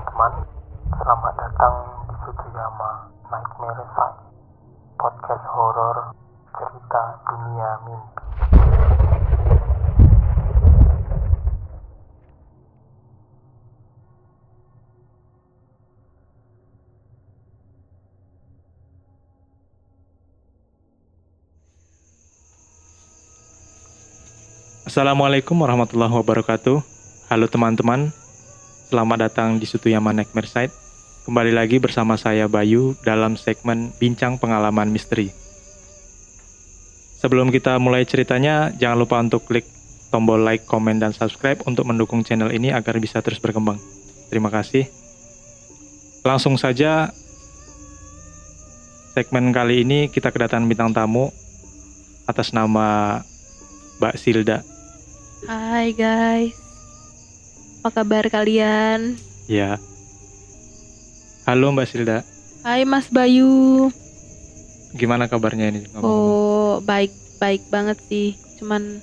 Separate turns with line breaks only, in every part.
teman-teman, selamat datang di Sutuyama Nightmare Side Podcast horor cerita dunia mimpi.
Assalamualaikum warahmatullahi wabarakatuh. Halo teman-teman, selamat datang di Sutuyama Nightmare Site. Kembali lagi bersama saya Bayu dalam segmen Bincang Pengalaman Misteri. Sebelum kita mulai ceritanya, jangan lupa untuk klik tombol like, komen, dan subscribe untuk mendukung channel ini agar bisa terus berkembang. Terima kasih. Langsung saja, segmen kali ini kita kedatangan bintang tamu atas nama Mbak Silda.
Hai guys, apa kabar kalian?
Ya. Halo Mbak Silda,
Hai Mas Bayu.
gimana kabarnya ini? ngomong-ngomong?
Oh baik baik banget sih, cuman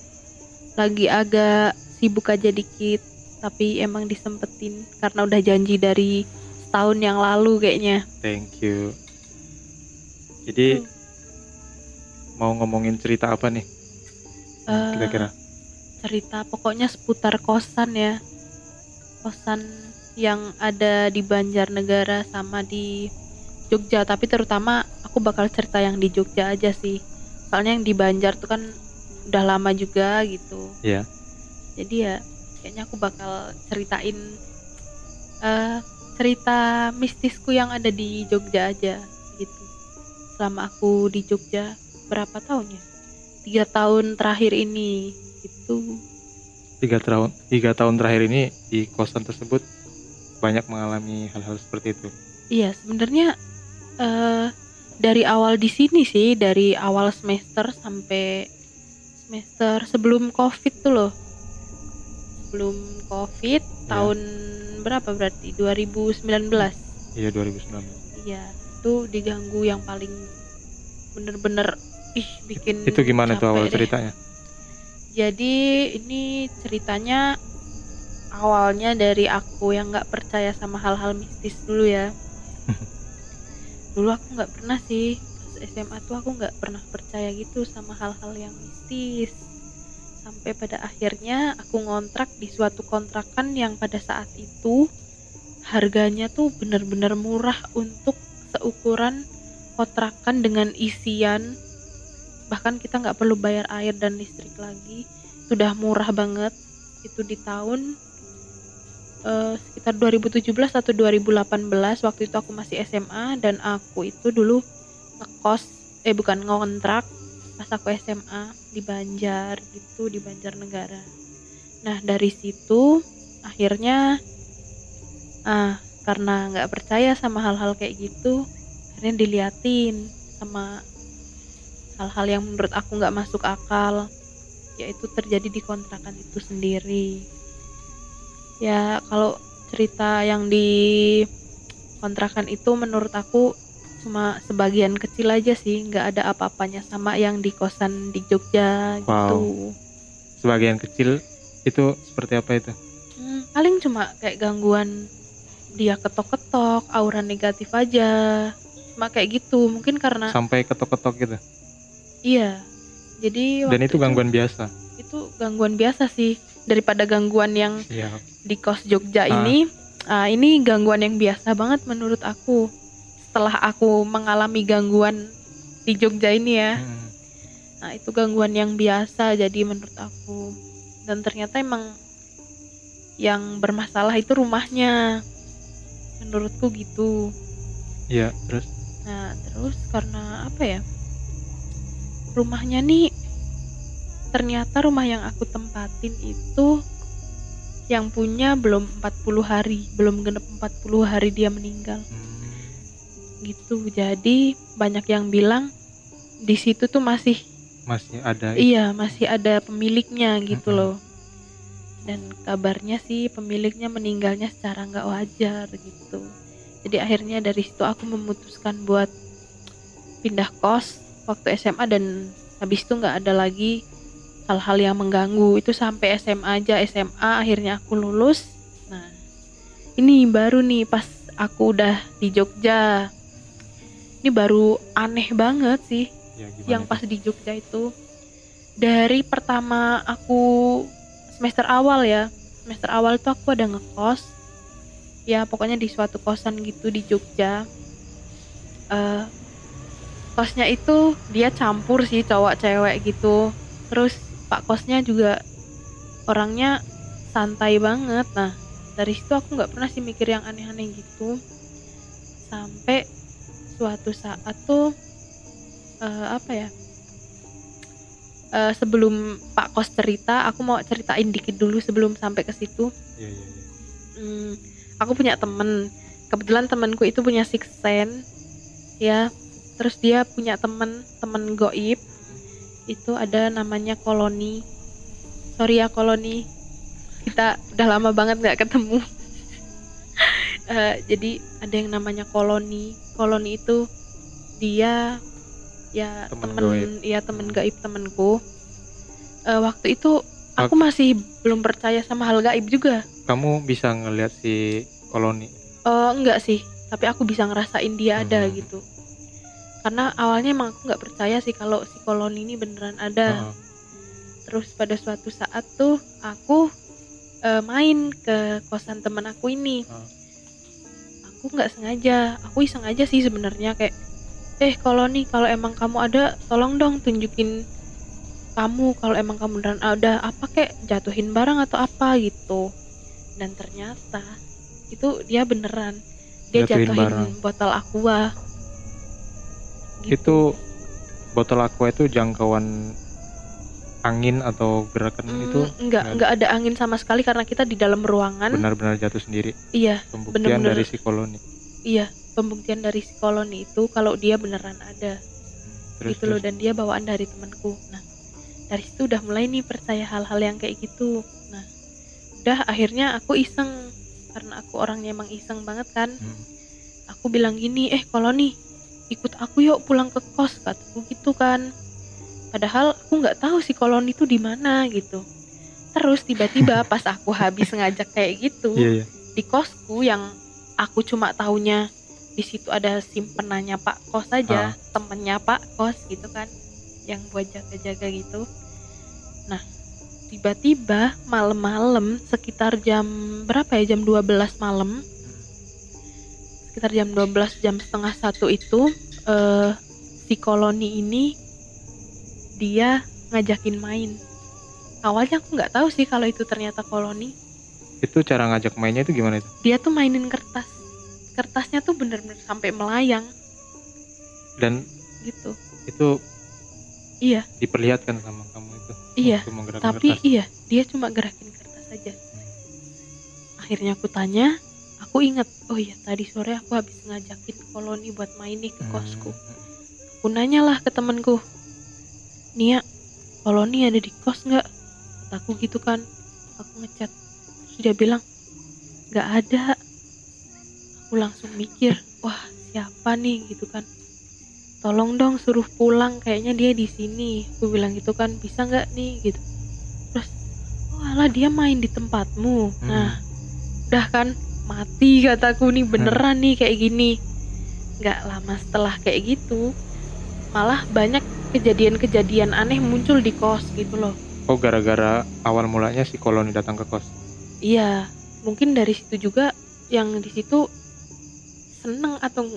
lagi agak sibuk aja dikit, tapi emang disempetin karena udah janji dari tahun yang lalu kayaknya.
Thank you. Jadi mau ngomongin cerita apa nih
Eh,
kira-kira?
cerita pokoknya seputar kosan ya, kosan yang ada di Banjarnegara sama di Jogja, tapi terutama aku bakal cerita yang di Jogja aja sih. Soalnya yang di Banjar tuh kan udah lama juga gitu.
Iya.
Jadi ya kayaknya aku bakal ceritain eh cerita mistisku yang ada di Jogja aja gitu. Selama aku di Jogja berapa tahun ya? Tiga tahun terakhir ini gitu.
Tiga tahun tiga tahun terakhir ini di kosan tersebut banyak mengalami hal-hal seperti itu.
Iya sebenarnya eh dari awal di sini sih dari awal semester sampai semester sebelum covid tuh loh sebelum covid tahun berapa berarti 2019
Iya 2019.
iya itu diganggu yang paling bener-bener ih bikin
Itu gimana tuh awal
deh.
ceritanya?
Jadi ini ceritanya awalnya dari aku yang nggak percaya sama hal-hal mistis dulu ya. Dulu aku nggak pernah sih pas SMA tuh aku nggak pernah percaya gitu sama hal-hal yang mistis. Sampai pada akhirnya aku ngontrak di suatu kontrakan yang pada saat itu harganya tuh bener-bener murah untuk seukuran kontrakan dengan isian bahkan kita nggak perlu bayar air dan listrik lagi. Sudah murah banget. Itu di tahun eh, sekitar 2017 atau 2018 waktu itu aku masih SMA dan aku itu dulu ngekos eh bukan ngontrak pas aku SMA di Banjar gitu di Banjarnegara nah dari situ akhirnya ah karena nggak percaya sama hal-hal kayak gitu akhirnya diliatin sama hal-hal yang menurut aku nggak masuk akal yaitu terjadi di kontrakan itu sendiri ya kalau cerita yang di kontrakan itu menurut aku cuma sebagian kecil aja sih nggak ada apa-apanya sama yang di kosan di Jogja gitu
Sebagian kecil itu seperti apa itu?
Hmm, paling cuma kayak gangguan dia ketok-ketok aura negatif aja cuma kayak gitu mungkin karena
Sampai ketok-ketok gitu.
Iya jadi
Dan itu gangguan biasa.
itu gangguan biasa sih daripada gangguan yang
Iya.
di kos Jogja
Ah.
ini ah, ini gangguan yang biasa banget menurut aku setelah aku mengalami gangguan di Jogja ini ya
Hmm.
nah itu gangguan yang biasa jadi menurut aku dan ternyata emang yang bermasalah itu rumahnya menurutku gitu
Iya, terus
Nah, terus karena apa ya? Rumahnya nih ternyata rumah yang aku tempatin itu yang punya belum 40 hari, belum genep 40 hari dia meninggal.
hmm,
Gitu. Jadi banyak yang bilang di situ tuh masih
masih ada
iya, masih ada pemiliknya gitu
Mm-mm.
loh. Dan kabarnya sih pemiliknya meninggalnya secara nggak wajar gitu. Jadi akhirnya dari situ aku memutuskan buat pindah kos waktu SMA dan habis itu nggak ada lagi hal-hal yang mengganggu. Itu sampai SMA aja. SMA akhirnya aku lulus. Nah ini baru nih pas aku udah di Jogja. Ini baru aneh banget sih
Ya,
yang
itu?
pas di Jogja itu. Dari pertama aku semester awal ya. Semester awal tuh aku ada ngekos. Ya pokoknya di suatu kosan gitu di Jogja. Eh kosnya itu dia campur sih cowok cewek gitu terus pak kosnya juga orangnya santai banget nah dari situ aku nggak pernah sih mikir yang aneh-aneh gitu sampai suatu saat tuh eh, apa ya Eh, sebelum Pak Kos cerita, aku mau ceritain dikit dulu sebelum sampai ke situ.
Iya, iya, iya.
Hmm, aku punya temen, kebetulan temanku itu punya six sense, ya. Terus dia punya temen, temen goib, itu ada namanya koloni. Sorry ya koloni, kita udah lama banget nggak ketemu. Eh, jadi ada yang namanya koloni. Koloni itu dia ya
Temen
temen,
gaib.
ya temen gaib temenku. Eh, waktu itu aku masih belum percaya sama hal gaib juga.
Kamu bisa ngelihat si koloni.
Eh, enggak sih, tapi aku bisa ngerasain dia ada
Hmm.
gitu. Karena awalnya emang aku nggak percaya sih kalau si koloni ini beneran ada.
Heeh.
Terus pada suatu saat tuh aku eh, main ke kosan temen aku ini.
Heeh.
Aku nggak sengaja, aku iseng aja sih sebenarnya kayak, eh koloni kalau emang kamu ada, tolong dong tunjukin kamu kalau emang kamu beneran ada apa kayak jatuhin barang atau apa gitu. Dan ternyata itu dia beneran dia
Jatuhin
jatuhin,
barang.
botol aqua. Gitu.
Itu botol aqua itu jangkauan angin atau gerakan
Hmm,
itu
enggak
nggak-
enggak ada angin sama sekali karena kita di dalam ruangan.
benar-benar jatuh sendiri.
Iya,
Pembuktian
Bener-bener.
dari si koloni.
iya, pembuktian dari si koloni itu kalau dia beneran ada
Terus,
gitu loh
terus.
dan dia bawaan dari temanku. Nah, dari situ udah mulai nih percaya hal-hal yang kayak gitu. Nah, udah akhirnya aku iseng karena aku orangnya emang iseng banget kan.
Hmm.
Aku bilang gini, "Eh, koloni, ikut aku yuk pulang ke kos," kataku gitu kan. Padahal aku nggak tahu si koloni itu di mana gitu. Terus tiba-tiba pas aku habis ngajak kayak gitu,
Iya, iya.
di kosku yang aku cuma taunya di situ ada simpenannya Pak Kos aja,
Ah.
temennya Pak Kos gitu kan, yang buat jaga-jaga gitu. Nah, tiba-tiba malam-malam sekitar jam berapa ya jam 12 malam, sekitar jam 12 jam setengah satu itu eh, si koloni ini dia ngajakin main. Awalnya aku nggak tahu sih kalau itu ternyata koloni
Itu cara ngajak mainnya itu gimana itu?
dia tuh mainin kertas kertasnya tuh bener-bener sampai melayang
Dan
gitu
itu
iya
diperlihatkan sama kamu itu.
Iya, tapi
kertas.
iya dia cuma gerakin kertas aja akhirnya aku tanya aku inget oh iya tadi sore aku habis ngajakin koloni buat main nih ke
Hmm.
kosku. Aku nanya lah ke temenku Nia koloni ada di kos nggak? Kataku gitu kan. Aku ngechat terus dia bilang nggak ada. Aku langsung mikir wah siapa nih? Gitu kan. Tolong dong suruh pulang kayaknya dia di sini. Aku bilang gitu kan bisa nggak nih? Gitu. Terus oh alah dia main di tempatmu.
Hmm.
nah udah kan mati kataku nih beneran nih kayak gini nggak lama setelah kayak gitu malah banyak kejadian-kejadian aneh muncul di kos gitu loh
Oh gara-gara awal mulanya si koloni datang ke kos.
Iya, mungkin dari situ juga yang di situ seneng atau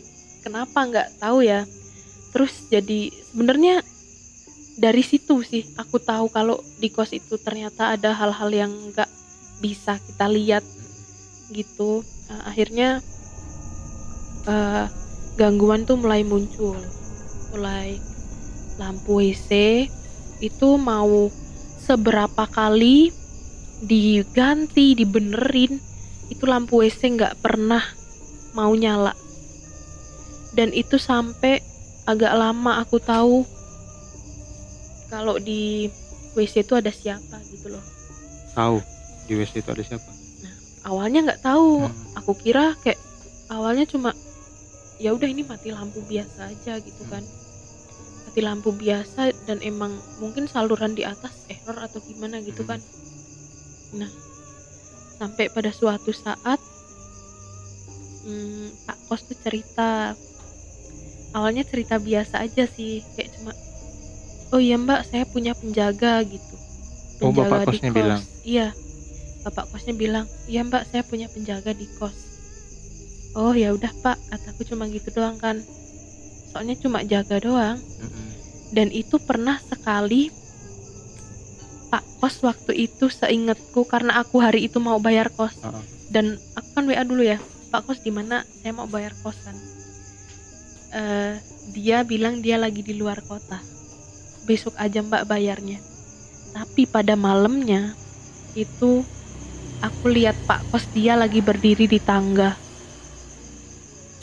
kenapa nggak tahu ya. Terus jadi sebenarnya dari situ sih aku tahu kalau di kos itu ternyata ada hal-hal yang nggak bisa kita lihat gitu. Nah, akhirnya eh, gangguan tuh mulai muncul, mulai lampu WC itu mau seberapa kali diganti dibenerin itu lampu WC nggak pernah mau nyala dan itu sampai agak lama aku tahu kalau di WC itu ada siapa gitu loh
Tahu di WC itu ada siapa?
Awalnya nggak tahu
Hmm.
aku kira kayak awalnya cuma ya udah ini mati lampu biasa aja gitu kan mati lampu biasa dan emang mungkin saluran di atas error atau gimana gitu
Hmm.
kan nah sampai pada suatu saat hmm, Pak Kos tuh cerita awalnya cerita biasa aja sih kayak cuma oh iya mbak saya punya penjaga gitu
Oh, bapak
di
kosnya
kos."
bilang?
iya bapak kosnya bilang iya mbak saya punya penjaga di kos. Oh ya udah pak kataku cuma gitu doang kan. Soalnya cuma jaga doang. Dan itu pernah sekali Pak kos waktu itu seingatku karena aku hari itu mau bayar kos.
Heeh.
dan aku kan WA dulu ya Pak kos di mana? Saya mau bayar kosan. Eh, dia bilang dia lagi di luar kota. Besok aja mbak bayarnya. Tapi pada malamnya itu aku lihat Pak kos dia lagi berdiri di tangga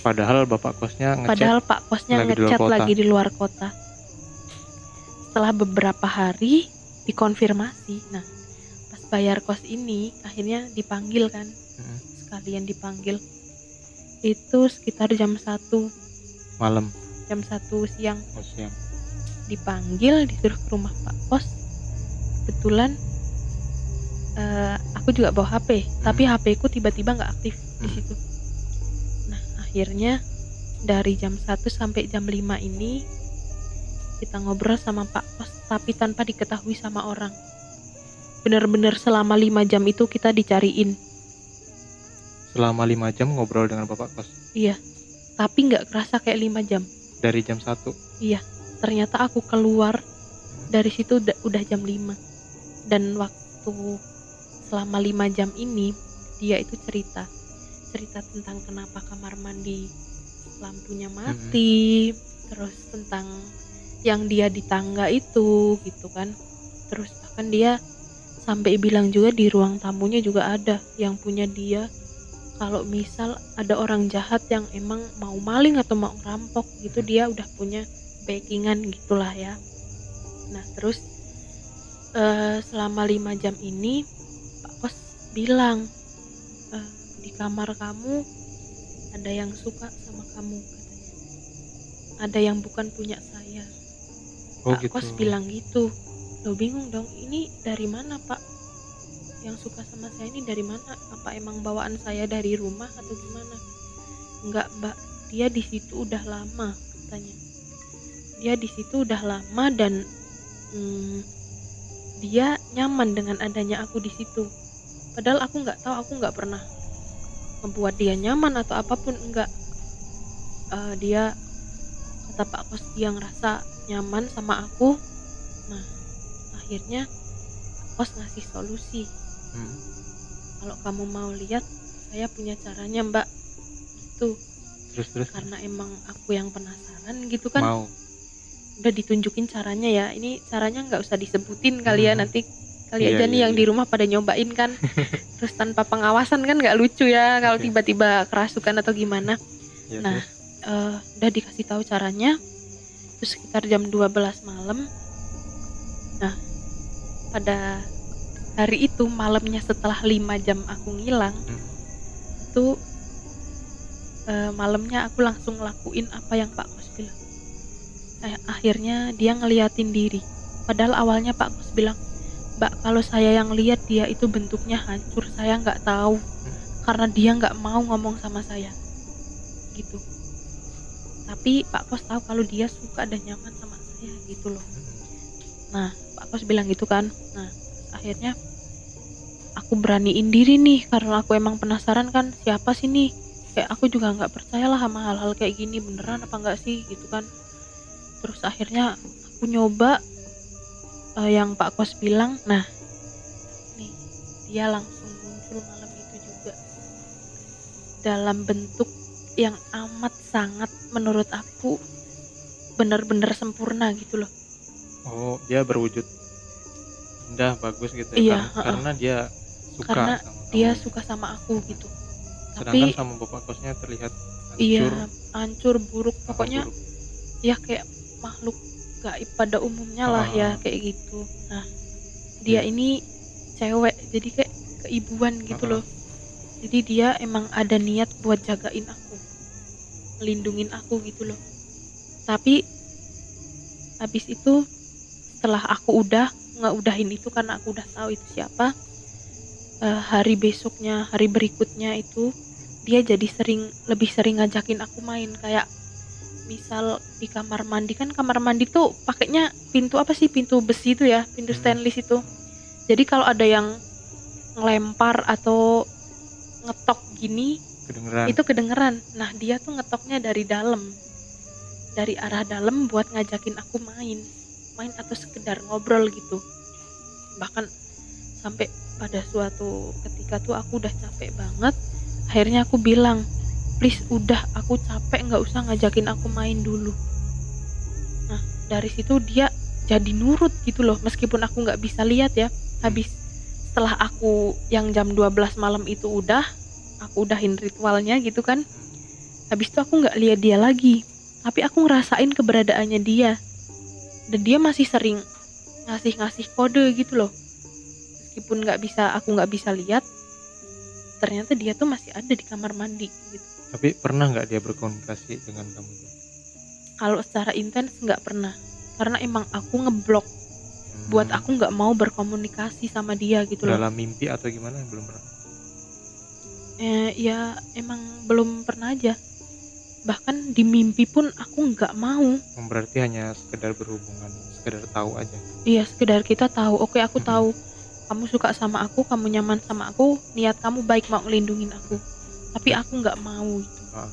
Padahal bapak kosnya ngechat.
Padahal Pak Kosnya
lagi di
ngechat
kota.
lagi di luar kota. Setelah beberapa hari dikonfirmasi. Nah, pas bayar kos ini akhirnya dipanggil kan, sekalian dipanggil. Itu sekitar jam 1,
malam
jam 1 siang
oh, siang.
dipanggil disuruh ke rumah Pak Kos. Kebetulan eh, aku juga bawa HP, tapi HP ku tiba-tiba nggak aktif di
Hmm.
situ. Nah, akhirnya dari jam 1 sampai jam 5 ini kita ngobrol sama Pak Kos tapi tanpa diketahui sama orang. Bener-bener selama 5 jam itu kita dicariin.
Selama lima jam ngobrol dengan bapak kos
Iya. Tapi nggak kerasa kayak 5 jam.
dari jam 1
Ternyata aku keluar dari situ udah, udah jam 5. Dan waktu selama 5 jam ini dia itu cerita. Cerita tentang kenapa kamar mandi lampunya mati, terus tentang yang dia di tangga itu gitu kan. Terus bahkan dia sampai bilang juga di ruang tamunya juga ada yang punya dia kalau misal ada orang jahat yang emang mau maling atau mau rampok gitu dia udah punya backingan gitulah ya nah terus eh, selama lima jam ini bilang "Eh, di kamar kamu ada yang suka sama kamu katanya. Ada yang bukan punya saya.
Oh
Pak
gitu.
Kos bilang gitu. Lo bingung dong ini dari mana Pak? Yang suka sama saya ini dari mana? Apa emang bawaan saya dari rumah atau gimana? Enggak Mbak. Dia di situ udah lama katanya. Dia di situ udah lama dan hmm, dia nyaman dengan adanya aku di situ padahal aku nggak tahu aku nggak pernah membuat dia nyaman atau apa pun enggak Eh, dia kata Pak Kos dia ngerasa nyaman sama aku. Nah akhirnya Pak Kos ngasih solusi.
Hmm.
kalau kamu mau lihat saya punya caranya mbak. Gitu.
Terus terus?
Karena emang aku yang penasaran gitu kan.
Mau.
Udah ditunjukin caranya ya. Ini caranya nggak usah disebutin kali ya
Hmm.
nanti kali
Iya,
aja nih
iya,
yang
iya.
di rumah pada nyobain kan. Terus tanpa pengawasan kan nggak lucu ya kalau tiba-tiba kerasukan atau gimana.
Ya,
Nah.
terus?
Eh, udah dikasih tahu caranya. Terus sekitar jam 12 malam. Nah pada hari itu malamnya setelah lima jam aku ngilang
Hmm.
itu eh, malamnya aku langsung lakuin apa yang Pak Kos bilang. Eh, akhirnya dia ngeliatin diri. Padahal awalnya Pak Kos bilang Mbak kalau saya yang lihat dia itu bentuknya hancur saya nggak tahu. Karena dia nggak mau ngomong sama saya. Gitu. Tapi Pak Kos tahu kalau dia suka dan nyaman sama saya gitu loh. Nah Pak Kos bilang gitu kan. Nah akhirnya aku beraniin diri nih karena aku emang penasaran kan siapa sih nih? Kayak aku juga nggak percayalah sama hal-hal kayak gini beneran apa enggak sih? Gitu kan. Terus akhirnya aku nyoba eh, yang Pak Kos bilang nah nih dia langsung muncul malam itu juga dalam bentuk yang amat sangat menurut aku bener-bener sempurna gitu loh
oh dia berwujud indah bagus gitu ya
Iya,
karena,
heeh.
karena dia suka
Karena
sama
dia
kamu.
suka sama aku gitu
sedangkan
tapi
sama bapak kosnya terlihat hancur
iya hancur buruk pokoknya
buruk.
ya kayak makhluk gaib pada umumnya lah
Ah.
ya kayak gitu nah dia
Iya.
ini cewek jadi kayak keibuan gitu
Ah.
loh jadi dia emang ada niat buat jagain aku melindungin aku gitu loh tapi habis itu setelah aku udah nggak udahin itu karena aku udah tahu itu siapa eh, hari besoknya hari berikutnya itu dia jadi sering lebih sering ngajakin aku main kayak misal di kamar mandi kan kamar mandi tuh pakainya pintu apa sih? Pintu besi itu ya pintu
Hmm.
stainless itu. Jadi kalau ada yang ngelempar atau ngetok gini
kedengeran.
itu kedengeran. Nah dia tuh ngetoknya dari dalam. Dari arah dalam buat ngajakin aku main. Main atau sekedar ngobrol gitu. Bahkan sampai pada suatu ketika tuh aku udah capek banget akhirnya aku bilang please udah aku capek nggak usah ngajakin aku main dulu. Nah dari situ dia jadi nurut gitu loh meskipun aku nggak bisa lihat ya. Habis setelah aku yang jam 12 malam itu udah aku udahin ritualnya gitu kan. Habis itu aku nggak lihat dia lagi. Tapi aku ngerasain keberadaannya dia. Dan dia masih sering ngasih-ngasih kode gitu loh. Meskipun nggak bisa aku nggak bisa lihat ternyata dia tuh masih ada di kamar mandi gitu
tapi pernah nggak dia berkomunikasi dengan kamu?
Kalau secara intens nggak pernah. Karena emang aku ngeblok.
Hmm,
buat aku nggak mau berkomunikasi sama dia gitu loh.
Dalam mimpi atau gimana? Belum pernah.
Eh, ya emang belum pernah aja. Bahkan di mimpi pun aku nggak mau.
Oh, berarti hanya sekedar berhubungan sekedar tahu aja.
Iya sekedar kita tahu. Oke aku
Mm-mm.
tahu. Kamu suka sama aku kamu nyaman sama aku niat kamu baik mau ngelindungin aku tapi aku nggak mau itu.
Ah.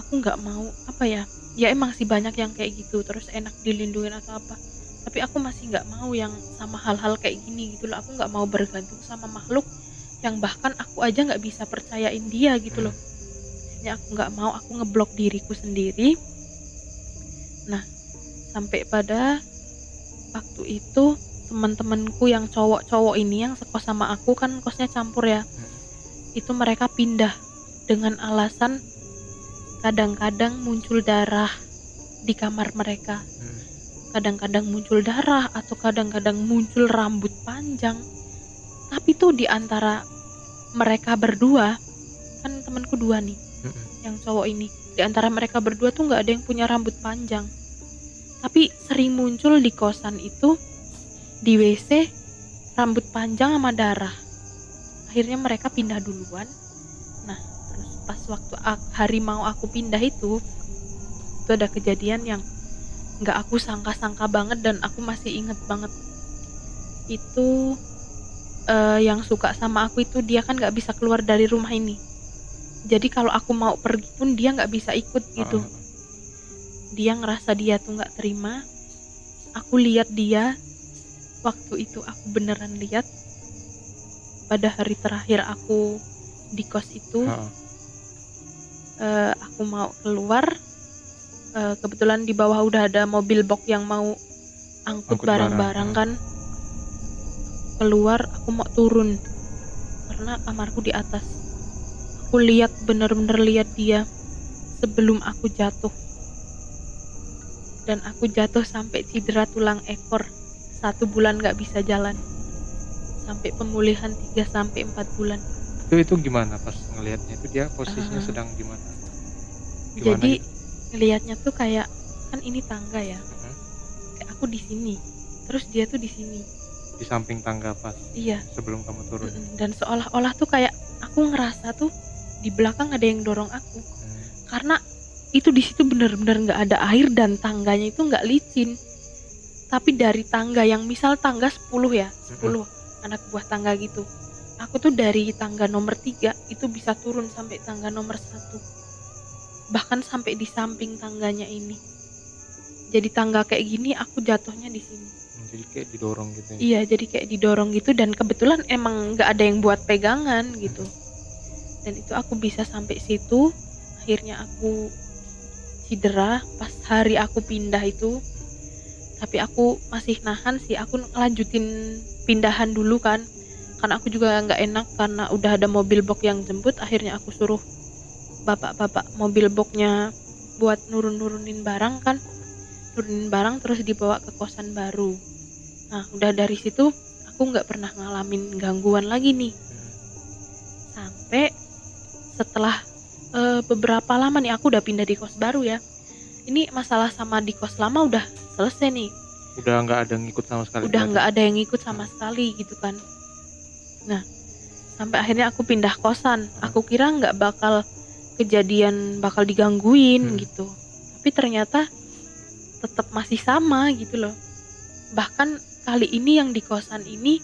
aku nggak mau apa ya ya emang sih banyak yang kayak gitu terus enak dilindungin atau apa. Tapi aku masih nggak mau yang sama hal-hal kayak gini gitu loh. Aku nggak mau bergantung sama makhluk yang bahkan aku aja nggak bisa percayain dia gitu loh. Ya aku nggak mau aku ngeblok diriku sendiri. Nah sampai pada waktu itu teman-temanku yang cowok-cowok ini yang sekos sama aku kan kosnya campur ya. Itu mereka pindah dengan alasan kadang-kadang muncul darah di kamar mereka.
Hmm.
kadang-kadang muncul darah atau kadang-kadang muncul rambut panjang. Tapi tuh di antara mereka berdua kan temanku dua nih
Mm-mm.
yang cowok ini. Di antara mereka berdua tuh nggak ada yang punya rambut panjang. Tapi sering muncul di kosan itu di WC rambut panjang sama darah. Akhirnya mereka pindah duluan pas waktu ak- hari mau aku pindah itu itu ada kejadian yang nggak aku sangka-sangka banget dan aku masih inget banget. Itu eh, yang suka sama aku itu dia kan nggak bisa keluar dari rumah ini. Jadi kalau aku mau pergi pun dia nggak bisa ikut gitu.
Ah,
dia ngerasa dia tuh nggak terima. Aku lihat dia waktu itu aku beneran lihat pada hari terakhir aku di kos itu
ah,
eh, aku mau keluar. Eh, kebetulan di bawah udah ada mobil box yang mau angkut
Angkut barang,
barang-barang kan. Keluar aku mau turun. Karena kamarku di atas. Aku lihat bener-bener lihat dia sebelum aku jatuh. Dan aku jatuh sampai cedera tulang ekor. Satu bulan nggak bisa jalan. Sampai pemulihan 3 sampai 4 bulan
itu itu gimana pas ngelihatnya? Itu dia posisinya
Ah.
sedang gimana? Gimana
jadi
gitu?
ngelihatnya tuh kayak kan ini tangga ya?
Hmm.
kayak aku di sini terus dia tuh di sini.
Di samping tangga pas?
Iya.
Sebelum kamu turun?
Dan seolah-olah tuh kayak aku ngerasa tuh di belakang ada yang dorong aku.
Hmm.
karena itu di situ bener-bener nggak ada air dan tangganya itu nggak licin. Tapi dari tangga yang misal tangga 10 ya 10 anak buah tangga gitu aku tuh dari tangga nomor 3 itu bisa turun sampai tangga nomor satu bahkan sampai di samping tangganya ini jadi tangga kayak gini aku jatuhnya di sini
jadi kayak didorong gitu ya
Iya, jadi kayak didorong gitu dan kebetulan emang nggak ada yang buat pegangan gitu. Dan itu aku bisa sampai situ. Akhirnya aku cedera pas hari aku pindah itu. Tapi aku masih nahan sih. Aku lanjutin pindahan dulu kan. Karena aku juga nggak enak karena udah ada mobil box yang jemput. Akhirnya aku suruh bapak-bapak mobil boxnya buat nurun-nurunin barang kan. Nurunin barang terus dibawa ke kosan baru. Nah, udah dari situ aku nggak pernah ngalamin gangguan lagi nih. Sampai setelah eh, beberapa lama nih aku udah pindah di kos baru ya. Ini masalah sama di kos lama udah selesai nih.
udah nggak ada ngikut sama sekali
Udah nggak ada yang ikut sama sekali gitu kan. Nah, sampai akhirnya aku pindah kosan. Aku kira nggak bakal kejadian bakal digangguin
Hmm.
gitu. Tapi ternyata tetap masih sama gitu loh. Bahkan kali ini yang di kosan ini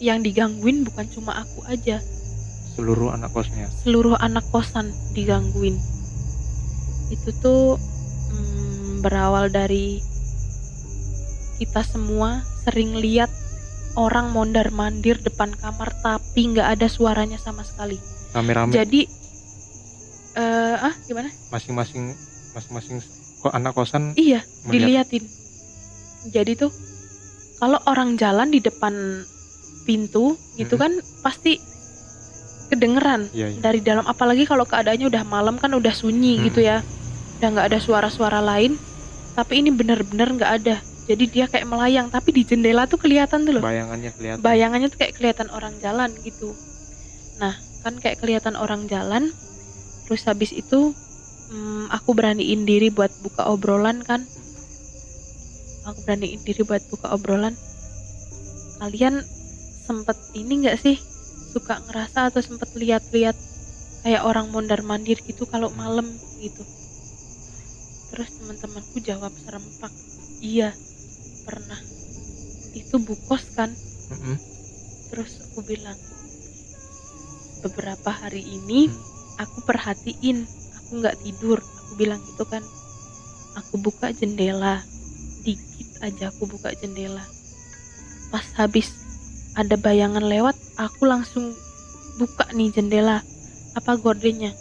yang digangguin bukan cuma aku aja.
Seluruh anak kosnya.
seluruh anak kosan digangguin. Itu tuh mm, berawal dari kita semua sering lihat orang mondar mandir depan kamar tapi nggak ada suaranya sama sekali
Rame-rame
jadi eh ah gimana
masing-masing masing-masing kok anak kosan
iya
melihat.
diliatin jadi tuh kalau orang jalan di depan pintu gitu
Mm-mm.
kan pasti kedengeran
Iya, iya.
dari dalam apalagi kalau keadaannya udah malam kan udah sunyi
Hmm.
gitu ya udah nggak ada suara-suara lain tapi ini bener-bener nggak ada jadi dia kayak melayang tapi di jendela tuh kelihatan tuh loh.
Bayangannya kelihatan.
bayangannya tuh kayak kelihatan orang jalan gitu. Nah kan kayak kelihatan orang jalan terus habis itu hmm, aku beraniin diri buat buka obrolan kan. Aku beraniin diri buat buka obrolan. Kalian sempet ini nggak sih? Suka ngerasa atau sempet lihat-lihat kayak orang mondar mandir gitu kalau malam gitu? Terus teman-temanku jawab serempak iya pernah itu bukos kan
Mm-mm.
Terus aku bilang, beberapa hari ini
Hmm.
aku perhatiin, aku nggak tidur. Aku bilang gitu kan, aku buka jendela, dikit aja aku buka jendela. Pas habis ada bayangan lewat, aku langsung buka nih jendela, apa gordennya.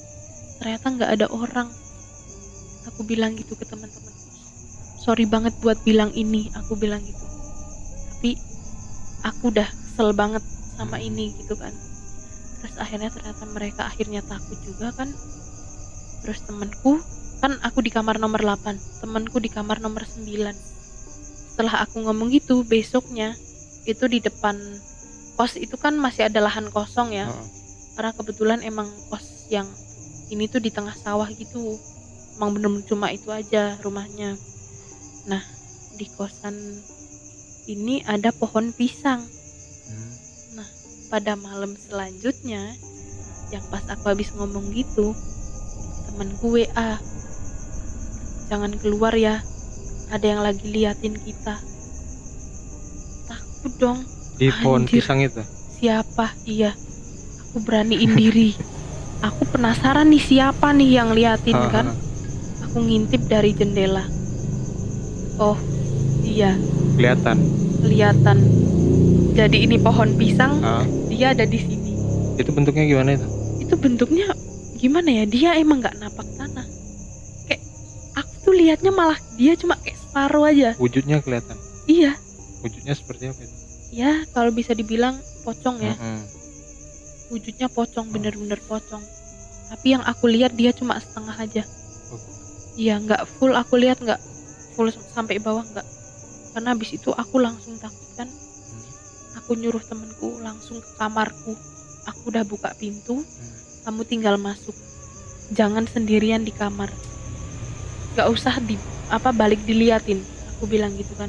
Ternyata nggak ada orang. Aku bilang gitu ke teman-teman. Sorry banget buat bilang ini, aku bilang gitu. Tapi aku udah kesel banget sama ini gitu kan. Terus akhirnya ternyata mereka akhirnya takut juga kan. Terus temenku kan aku di kamar nomor 8 temenku di kamar nomor 9 setelah aku ngomong gitu besoknya itu di depan kos itu kan masih ada lahan kosong ya.
Heeh.
karena kebetulan emang kos yang ini tuh di tengah sawah gitu. Emang bener-bener cuma itu aja rumahnya nah di kosan ini ada pohon pisang
Hmm.
pada malam selanjutnya yang pas aku habis ngomong gitu temanku WA jangan keluar ya ada yang lagi liatin kita takut dong
Di pohon
Anjir.
pisang itu.
siapa iya aku beraniin diri aku penasaran nih siapa nih yang liatin
Ha,
kan
ha.
aku ngintip dari jendela oh iya.
Kelihatan.
kelihatan. Jadi ini pohon pisang
Ah,
dia ada di sini.
Itu bentuknya gimana itu?
itu bentuknya gimana ya? Dia emang nggak napak tanah. Kayak aku tuh liatnya malah dia cuma kayak separuh aja.
Wujudnya kelihatan.
iya.
Wujudnya seperti apa itu?
ya kalau bisa dibilang pocong ya. Wujudnya pocong bener-bener pocong. Tapi yang aku lihat dia cuma setengah aja.
Oh.
iya nggak full. Aku lihat nggak full sampai bawah nggak? Karena habis itu aku langsung takut kan aku nyuruh temenku langsung ke kamarku. Aku udah buka pintu kamu tinggal masuk. Jangan sendirian di kamar. Nggak usah di apa balik diliatin. Aku bilang gitu kan.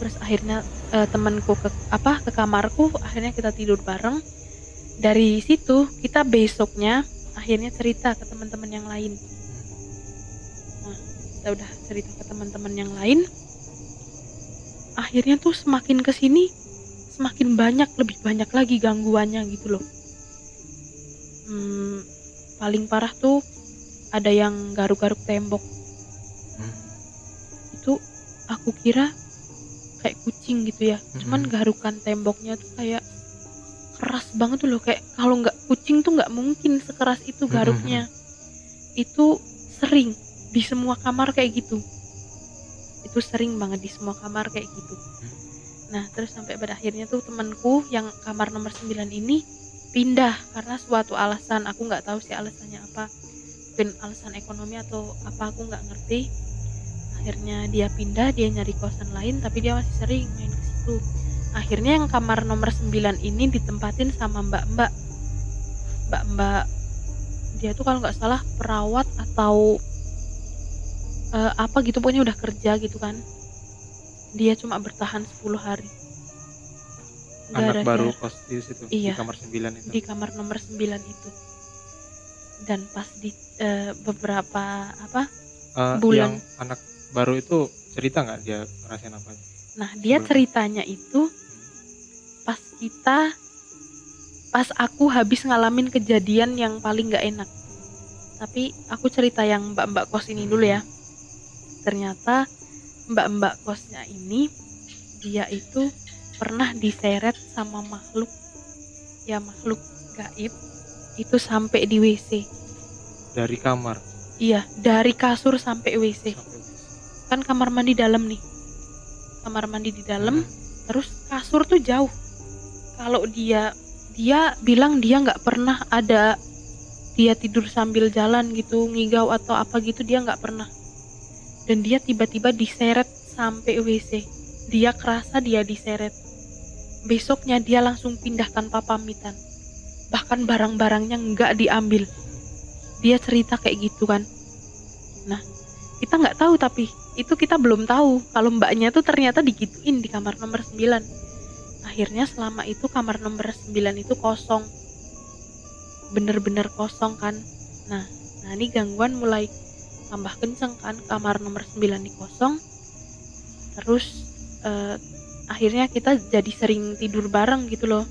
Terus akhirnya eh, temanku ke apa ke kamarku akhirnya kita tidur bareng. Dari situ kita besoknya akhirnya cerita ke teman-teman yang lain kita udah cerita ke teman-teman yang lain akhirnya tuh semakin ke sini semakin banyak lebih banyak lagi gangguannya gitu loh hmm, paling parah tuh ada yang garuk-garuk tembok
Hmm.
itu aku kira kayak kucing gitu ya cuman
Mhm.
garukan temboknya tuh kayak keras banget tuh loh kayak kalau nggak kucing tuh nggak mungkin sekeras itu
Mhm.
garuknya itu sering di semua kamar kayak gitu. Itu sering banget di semua kamar kayak gitu. Nah terus sampai pada akhirnya tuh temanku yang kamar nomor 9 ini pindah karena suatu alasan. Aku nggak tahu sih alasannya apa. Mungkin alasan ekonomi atau apa aku nggak ngerti. Akhirnya dia pindah dia nyari kosan lain tapi dia masih sering main ke situ. Akhirnya yang kamar nomor 9 ini ditempatin sama mbak-mbak. Mbak-mbak dia tuh kalau nggak salah perawat atau eh, apa gitu pokoknya udah kerja gitu kan dia cuma bertahan 10 hari
anak
ada
baru
share.
kos di situ
Iya.
di kamar 9 itu.
di kamar nomor 9 itu dan pas di eh, beberapa apa
Eh,
bulan.
yang anak baru itu cerita nggak dia ngerasain apa?
nah dia
Sebelum-
ceritanya itu pas kita pas aku habis ngalamin kejadian yang paling nggak enak tapi aku cerita yang mbak-mbak kos ini dulu ya ternyata mbak-mbak kosnya ini dia itu pernah diseret sama makhluk. Ya makhluk gaib itu sampai di WC
Dari kamar?
Iya dari kasur sampai WC
sampai
kan kamar mandi dalam nih. Kamar mandi di dalam
Hmm.
terus kasur tuh jauh. Kalau dia dia bilang dia nggak pernah ada dia tidur sambil jalan gitu ngigau atau apa gitu dia nggak pernah dan dia tiba-tiba diseret sampai WC dia kerasa dia diseret. Besoknya dia langsung pindah tanpa pamitan. Bahkan barang-barangnya nggak diambil. Dia cerita kayak gitu kan. Nah kita nggak tahu tapi itu kita belum tahu kalau mbaknya tuh ternyata digituin di kamar nomor 9 akhirnya selama itu kamar nomor 9 itu kosong. Bener-bener kosong kan? Nah nah ini gangguan mulai tambah kenceng kan kamar nomor 9 ini kosong. Terus eh, akhirnya kita jadi sering tidur bareng gitu loh.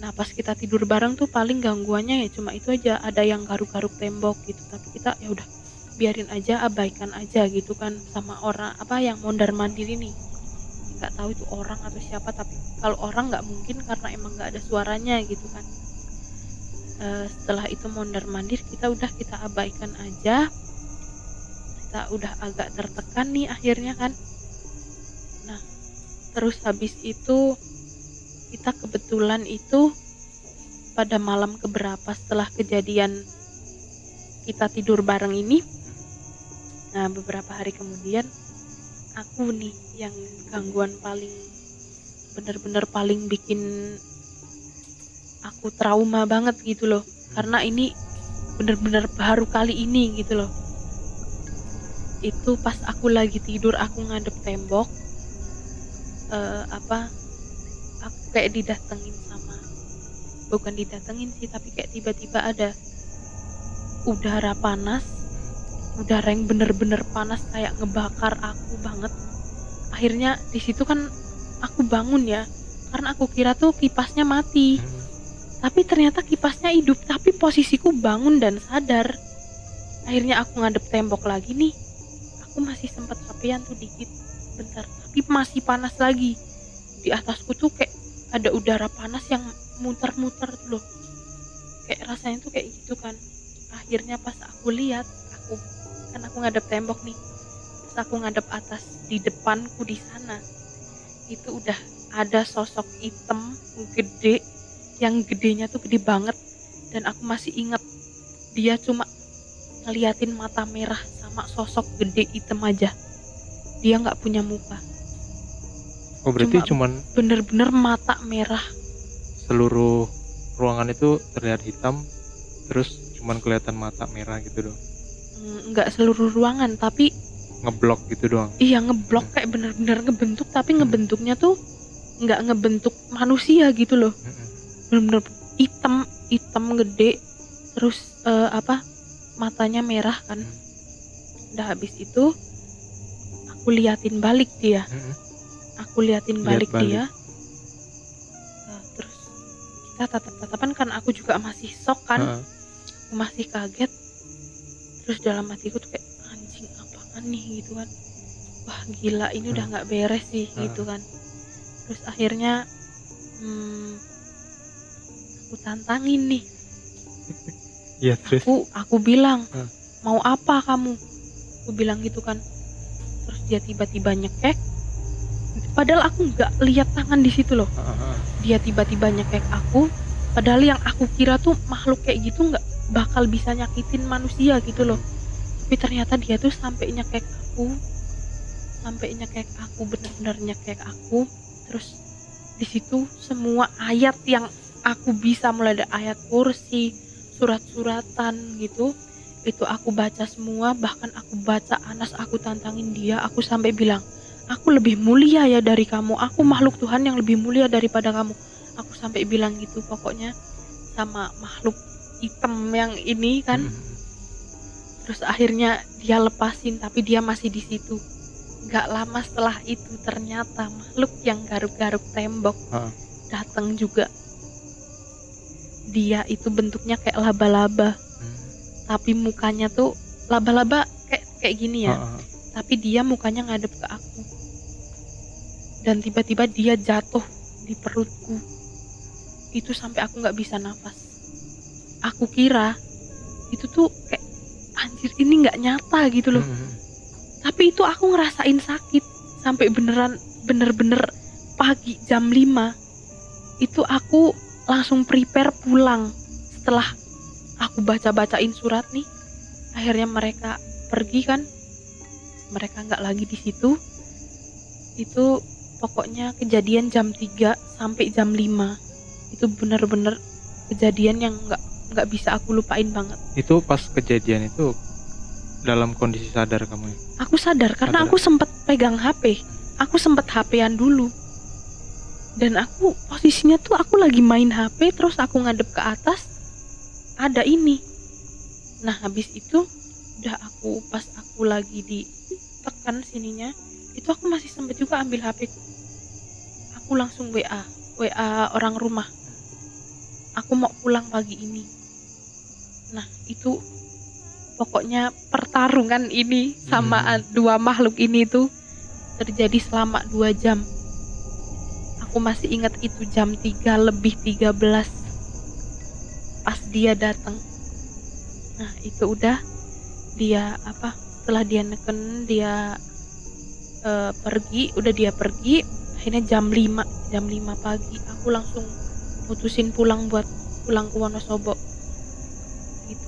Nah pas kita tidur bareng tuh paling gangguannya ya cuma itu aja ada yang garuk-garuk tembok gitu. Tapi kita ya udah biarin aja abaikan aja gitu kan sama orang apa yang mondar mandir ini nggak tahu itu orang atau siapa tapi kalau orang nggak mungkin karena emang nggak ada suaranya gitu kan. Eh, setelah itu mondar mandir kita udah kita abaikan aja kita udah agak tertekan nih akhirnya kan? Nah terus habis itu kita kebetulan itu pada malam keberapa setelah kejadian kita tidur bareng ini nah beberapa hari kemudian aku nih yang gangguan paling bener-bener paling bikin aku trauma banget gitu loh. Karena ini bener-bener baru kali ini gitu loh itu pas aku lagi tidur aku ngadep tembok eh, apa aku kayak didatengin sama bukan didatengin sih tapi kayak tiba-tiba ada udara panas udara yang bener-bener panas kayak ngebakar aku banget. Akhirnya di situ kan aku bangun ya karena aku kira tuh kipasnya mati.
Hmm.
tapi ternyata kipasnya hidup tapi posisiku bangun dan sadar. Akhirnya aku ngadep tembok lagi nih aku masih sempat capean tuh dikit bentar. Tapi masih panas lagi. Di atasku tuh kayak ada udara panas yang muter-muter tuh loh. Kayak rasanya tuh kayak gitu kan. Akhirnya pas aku lihat aku kan aku ngadep tembok nih. Pas aku ngadep atas di depanku di sana itu udah ada sosok hitam gede yang gedenya tuh gede banget. Dan aku masih inget dia cuma ngeliatin mata merah sama sosok gede hitam aja. Dia nggak punya muka.
Oh berarti
Cuma-
cuman
bener-bener mata merah.
Seluruh ruangan itu terlihat hitam, terus cuman kelihatan mata merah gitu doang,
Mm, nggak seluruh ruangan tapi
ngeblok gitu doang.
iya ngeblok kayak bener-bener ngebentuk tapi ngebentuknya tuh nggak ngebentuk manusia gitu loh.
Mm-mm.
bener-bener hitam hitam gede terus eh, apa matanya merah kan udah habis itu aku liatin balik dia
Mm-mm.
aku liatin
Lihat
balik,
balik.
dia Nah, terus kita tatap-tatapan kan aku juga masih sok kan aku masih kaget terus dalam hatiku tuh kayak anjing apaan nih gitu kan wah gila ini udah
Hmm.
nggak beres sih
Hmm.
gitu kan terus akhirnya hmm, aku tantangin nih
terus.
aku aku bilang
Hmm.
mau apa kamu aku bilang gitu kan. Terus dia tiba-tiba nyekek. Padahal aku nggak lihat tangan di situ loh. Dia tiba-tiba nyekek aku. Padahal yang aku kira tuh makhluk kayak gitu nggak bakal bisa nyakitin manusia gitu loh. Tapi ternyata dia tuh sampai nyekek aku. Sampai nyekek aku bener-bener nyekek aku. Terus di situ semua ayat yang aku bisa mulai dari ayat kursi surat-suratan gitu itu aku baca semua bahkan aku baca Anas aku tantangin dia aku sampai bilang aku lebih mulia ya dari kamu aku makhluk Tuhan yang lebih mulia daripada kamu aku sampai bilang gitu pokoknya sama makhluk hitam yang ini kan
Hmm.
terus akhirnya dia lepasin tapi dia masih di situ nggak lama setelah itu ternyata makhluk yang garuk-garuk tembok
Ah.
datang juga dia itu bentuknya kayak laba-laba. Tapi mukanya tuh laba-laba kayak kayak gini ya.
Ah, ah.
tapi dia mukanya ngadep ke aku. Dan tiba-tiba dia jatuh di perutku. Itu sampai aku nggak bisa nafas. Aku kira itu tuh kayak anjir ini nggak nyata gitu loh.
Hmm, hmm.
tapi itu aku ngerasain sakit sampai beneran bener-bener pagi jam 5 itu aku langsung prepare pulang setelah aku baca-bacain surat nih akhirnya mereka pergi kan mereka nggak lagi di situ itu pokoknya kejadian jam 3 sampai jam 5 itu bener-bener kejadian yang nggak nggak bisa aku lupain banget
Itu pas kejadian itu dalam kondisi sadar kamu ya?
Aku sadar karena
Sadar.
aku sempat pegang HP. Aku sempat HP-an dulu. Dan aku posisinya tuh aku lagi main HP terus aku ngadep ke atas ada ini. Nah, habis itu udah aku pas aku lagi ditekan sininya, itu aku masih sempat juga ambil HP. Aku langsung WA, WA orang rumah. Aku mau pulang pagi ini. Nah, itu pokoknya pertarungan ini sama
Hmm.
dua makhluk ini tuh terjadi selama dua jam aku masih ingat itu jam 3 lebih 13 pas dia datang nah itu udah dia apa setelah dia neken dia eh, pergi udah dia pergi akhirnya jam 5 jam 5 pagi aku langsung mutusin pulang buat pulang ke Wonosobo gitu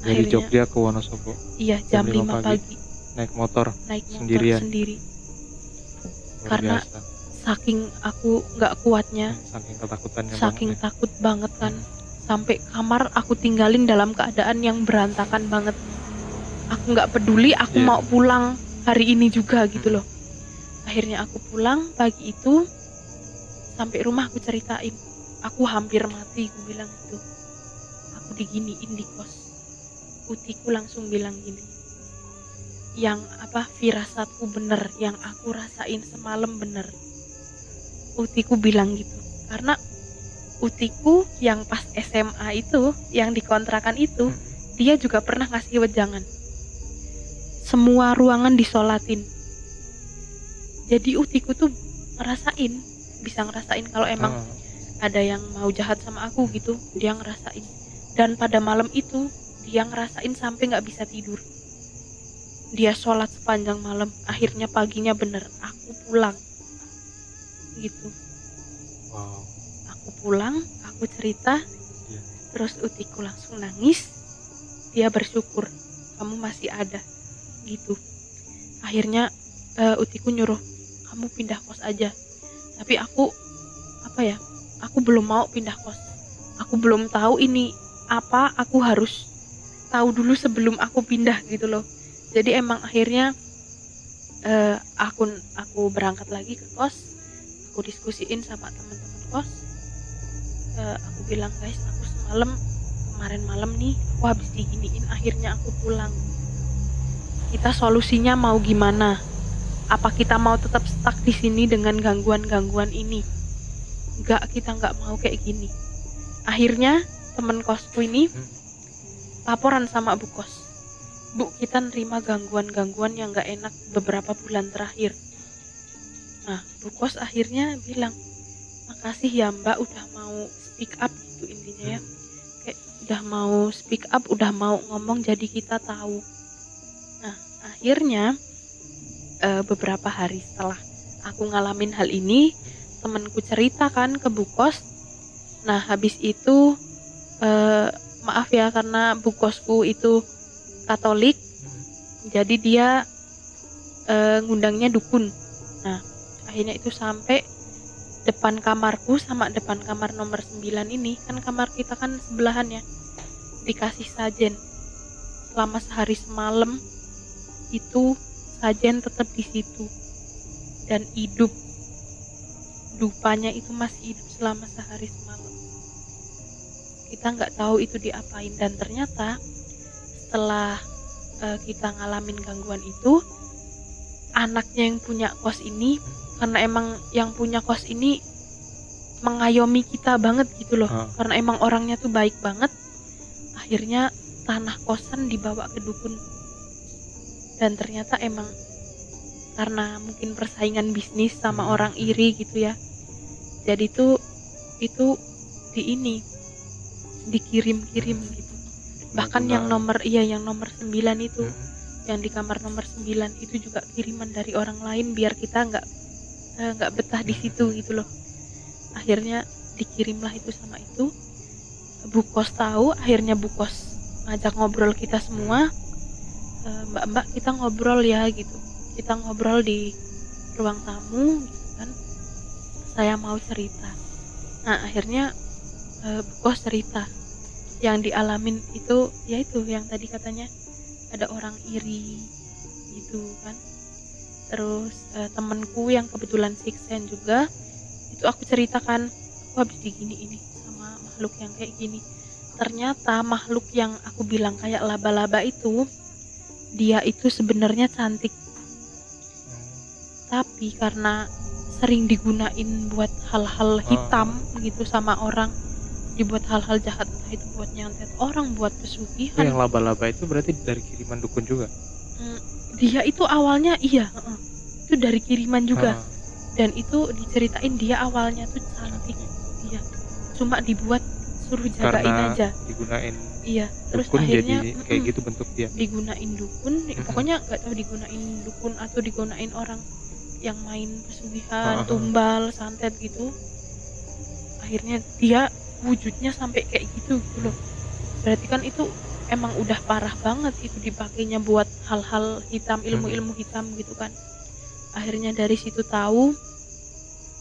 Dari
Akhirnya-
Jogja ke Wonosobo
Iya
Jam
jam 5
lima pagi.
pagi.
naik motor
naik motor
Sendirian.
sendiri
luar
Karena-
biasa.
saking aku nggak kuatnya
saking ketakutannya
saking
banget ya.
takut banget kan sampai kamar aku tinggalin dalam keadaan yang berantakan banget. Aku nggak peduli aku
Iya.
mau pulang hari ini juga gitu loh. Akhirnya aku pulang pagi itu sampai rumah aku ceritain. Aku hampir mati aku bilang gitu. Aku diginiin di kos. Putihku langsung bilang gini yang apa firasatku bener yang aku rasain semalam bener. Utiku bilang gitu. Karena utiku yang pas SMA itu yang dikontrakan itu
Hmm.
dia juga pernah ngasih wejangan. Semua ruangan disolatin. Jadi utiku tuh ngerasain bisa ngerasain kalau emang
Ah,
ada yang mau jahat sama aku gitu dia ngerasain. Dan pada malam itu dia ngerasain sampai nggak bisa tidur. Dia sholat sepanjang malam akhirnya paginya bener aku pulang. Gitu.
Wow
aku pulang aku cerita.
Iya.
terus utiku langsung nangis. Dia bersyukur kamu masih ada. Gitu. Akhirnya eh, utiku nyuruh kamu pindah kos aja. Tapi aku apa ya aku belum mau pindah kos. Aku belum tahu ini apa aku harus tahu dulu sebelum aku pindah gitu loh. Jadi emang akhirnya eh, aku aku berangkat lagi ke kos. Aku diskusiin sama teman-teman kos Eh, aku bilang guys aku semalam kemarin malam nih aku habis diginiin akhirnya aku pulang. Kita solusinya mau gimana? Apa kita mau tetap stuck di sini dengan gangguan-gangguan ini? Nggak kita nggak mau kayak gini. Akhirnya temen kosku ini
Hmm.
laporan sama bu kos. Bu kita nerima gangguan-gangguan yang nggak enak beberapa bulan terakhir. Nah bu kos akhirnya bilang makasih ya mbak udah mau speak up gitu intinya ya. Kayak udah mau speak up udah mau ngomong jadi kita tahu. Nah akhirnya eh, beberapa hari setelah aku ngalamin hal ini temenku cerita kan ke bu kos. Nah habis itu eh, maaf ya karena bu kosku itu katolik jadi dia eh, ngundangnya dukun. Nah akhirnya itu sampai depan kamarku sama depan kamar nomor 9 ini kan kamar kita kan sebelahan ya. Dikasih sajen. Selama sehari semalam itu sajen tetap di situ. Dan hidup. Dupanya itu masih hidup selama sehari semalam. Kita nggak tahu itu diapain. Dan ternyata setelah uh, kita ngalamin gangguan itu anaknya yang punya kos ini karena emang yang punya kos ini mengayomi kita banget gitu loh.
Ah.
karena emang orangnya tuh baik banget. Akhirnya tanah kosan dibawa ke dukun. Dan ternyata emang karena mungkin persaingan bisnis sama
Hmm.
orang iri gitu ya. Jadi tuh itu di ini dikirim-kirim gitu. Bahkan yang nomor iya yang nomor 9 itu
Hmm.
yang di kamar nomor 9 itu juga kiriman dari orang lain biar kita nggak eh, nggak betah di situ gitu loh akhirnya dikirimlah itu sama itu. Bu Kos tahu akhirnya Bu Kos ngajak ngobrol kita semua. Eh, mbak-mbak kita ngobrol ya gitu. Kita ngobrol di ruang tamu gitu kan. Saya mau cerita. Nah akhirnya eh, Bu Kos cerita. Yang dialamin itu ya itu yang tadi katanya ada orang iri gitu kan. Terus eh, temenku yang kebetulan six sense juga itu aku ceritakan aku habis digini ini sama makhluk yang kayak gini. Ternyata makhluk yang aku bilang kayak laba-laba itu dia itu sebenarnya cantik. Tapi karena sering digunain buat hal-hal hitam gitu sama orang dibuat hal-hal jahat entah itu buat nyantet orang buat pesugihan.
Yang laba-laba itu berarti dari kiriman dukun juga.
Mm, dia itu awalnya iya itu dari kiriman juga.
Ah,
dan itu diceritain dia awalnya tuh cantik. Iya. Cuma dibuat suruh jagain
karena
aja.
digunain
iya. Terus
dukun
akhirnya
jadi kayak gitu bentuk dia.
digunain dukun
Mm-mm.
pokoknya nggak tahu digunain dukun atau digunain orang yang main pesugihan
Ah, ah.
tumbal santet gitu. Akhirnya dia wujudnya sampai kayak gitu gitu loh. Berarti kan itu emang udah parah banget itu dipakainya buat hal-hal hitam ilmu-ilmu hitam gitu kan akhirnya dari situ tahu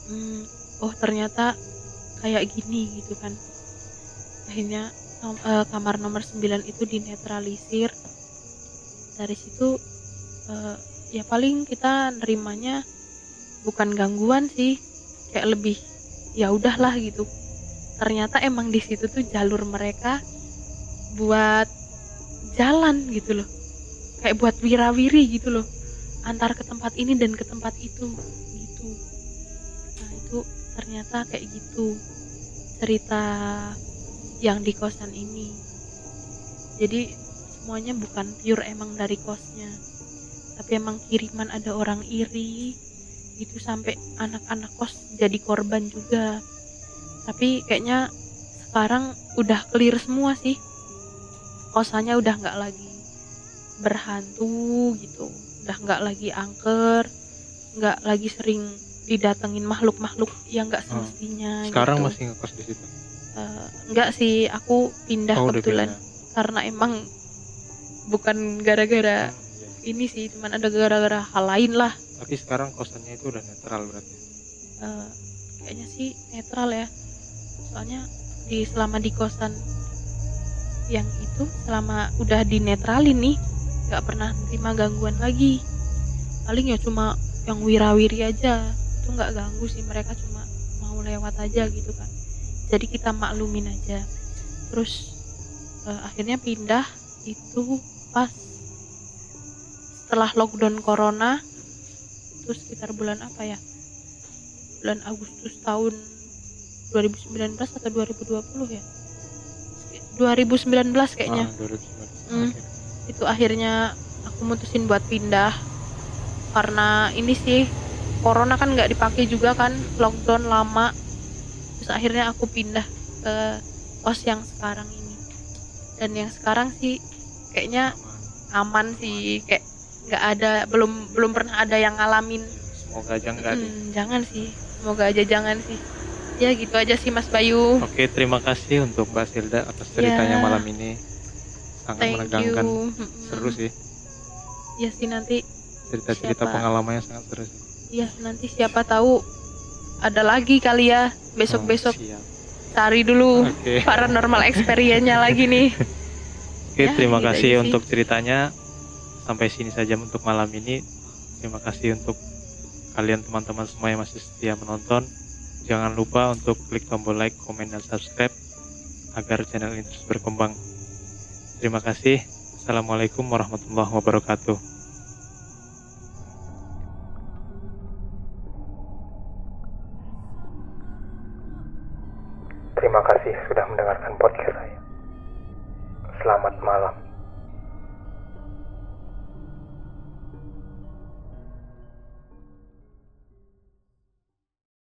hmm, oh ternyata kayak gini gitu kan. Akhirnya nom- eh, kamar nomor 9 itu dinetralisir. Dari situ eh, ya paling kita nerimanya bukan gangguan sih kayak lebih ya udahlah gitu. Ternyata emang di situ tuh jalur mereka buat jalan gitu loh. Kayak buat wirawiri gitu loh antar ke tempat ini dan ke tempat itu gitu. Nah itu ternyata kayak gitu cerita yang di kosan ini. Jadi semuanya bukan pure emang dari kosnya tapi emang kiriman ada orang iri itu sampai anak-anak kos jadi korban juga. Tapi kayaknya sekarang udah clear semua sih. Kosannya udah nggak lagi berhantu gitu udah nggak lagi angker nggak lagi sering didatengin makhluk-makhluk yang nggak
Oh.
semestinya
Sekarang
gitu.
masih ngekos di situ.
Eh, nggak sih aku pindah
Oh,
kebetulan
pindah.
karena emang bukan gara-gara
Hmm, iya.
ini sih cuman ada gara-gara hal lain lah
Tapi sekarang kosannya itu udah netral berarti.
Eh, kayaknya sih netral ya soalnya di selama di kosan yang itu selama udah dinetralin nih nggak pernah terima gangguan lagi. Paling ya cuma yang wirawiri aja. Itu nggak ganggu sih mereka cuma mau lewat aja gitu kan. Jadi kita maklumin aja. Terus eh, akhirnya pindah itu pas setelah lockdown corona itu sekitar bulan apa ya? Bulan Agustus tahun 2019 atau 2020 ya? 2019 kayaknya.
Ah, 2019.
Hmm.
Oke.
Itu akhirnya aku mutusin buat pindah karena ini sih corona kan nggak dipakai juga kan lockdown lama terus akhirnya aku pindah ke kos yang sekarang ini dan yang sekarang sih kayaknya
Aman.
sih kayak nggak ada belum belum pernah ada yang ngalamin
Semoga aja enggak deh.
Hmm, jangan sih semoga aja jangan sih ya gitu aja sih Mas Bayu
Oke, terima kasih untuk Mbak Silda atas ceritanya
Ya.
malam ini. Sangat
thank
menegangkan.
you.
Seru sih.
ya sih nanti
Cerita-cerita
Siapa?
pengalamannya sangat seru sih.
ya nanti siapa tahu ada lagi kali ya besok-besok
Oh,
cari dulu
Oke.
paranormal experience-nya lagi nih
Oke,
Ya,
terima
gitu
kasih
sih.
untuk ceritanya. Sampai sini saja untuk malam ini. Terima kasih untuk kalian teman-teman semua yang masih setia menonton. Jangan lupa untuk klik tombol like, komen, dan subscribe agar channel ini terus berkembang. Terima kasih. Assalamualaikum warahmatullahi wabarakatuh.
Terima kasih sudah mendengarkan podcast saya. Selamat malam.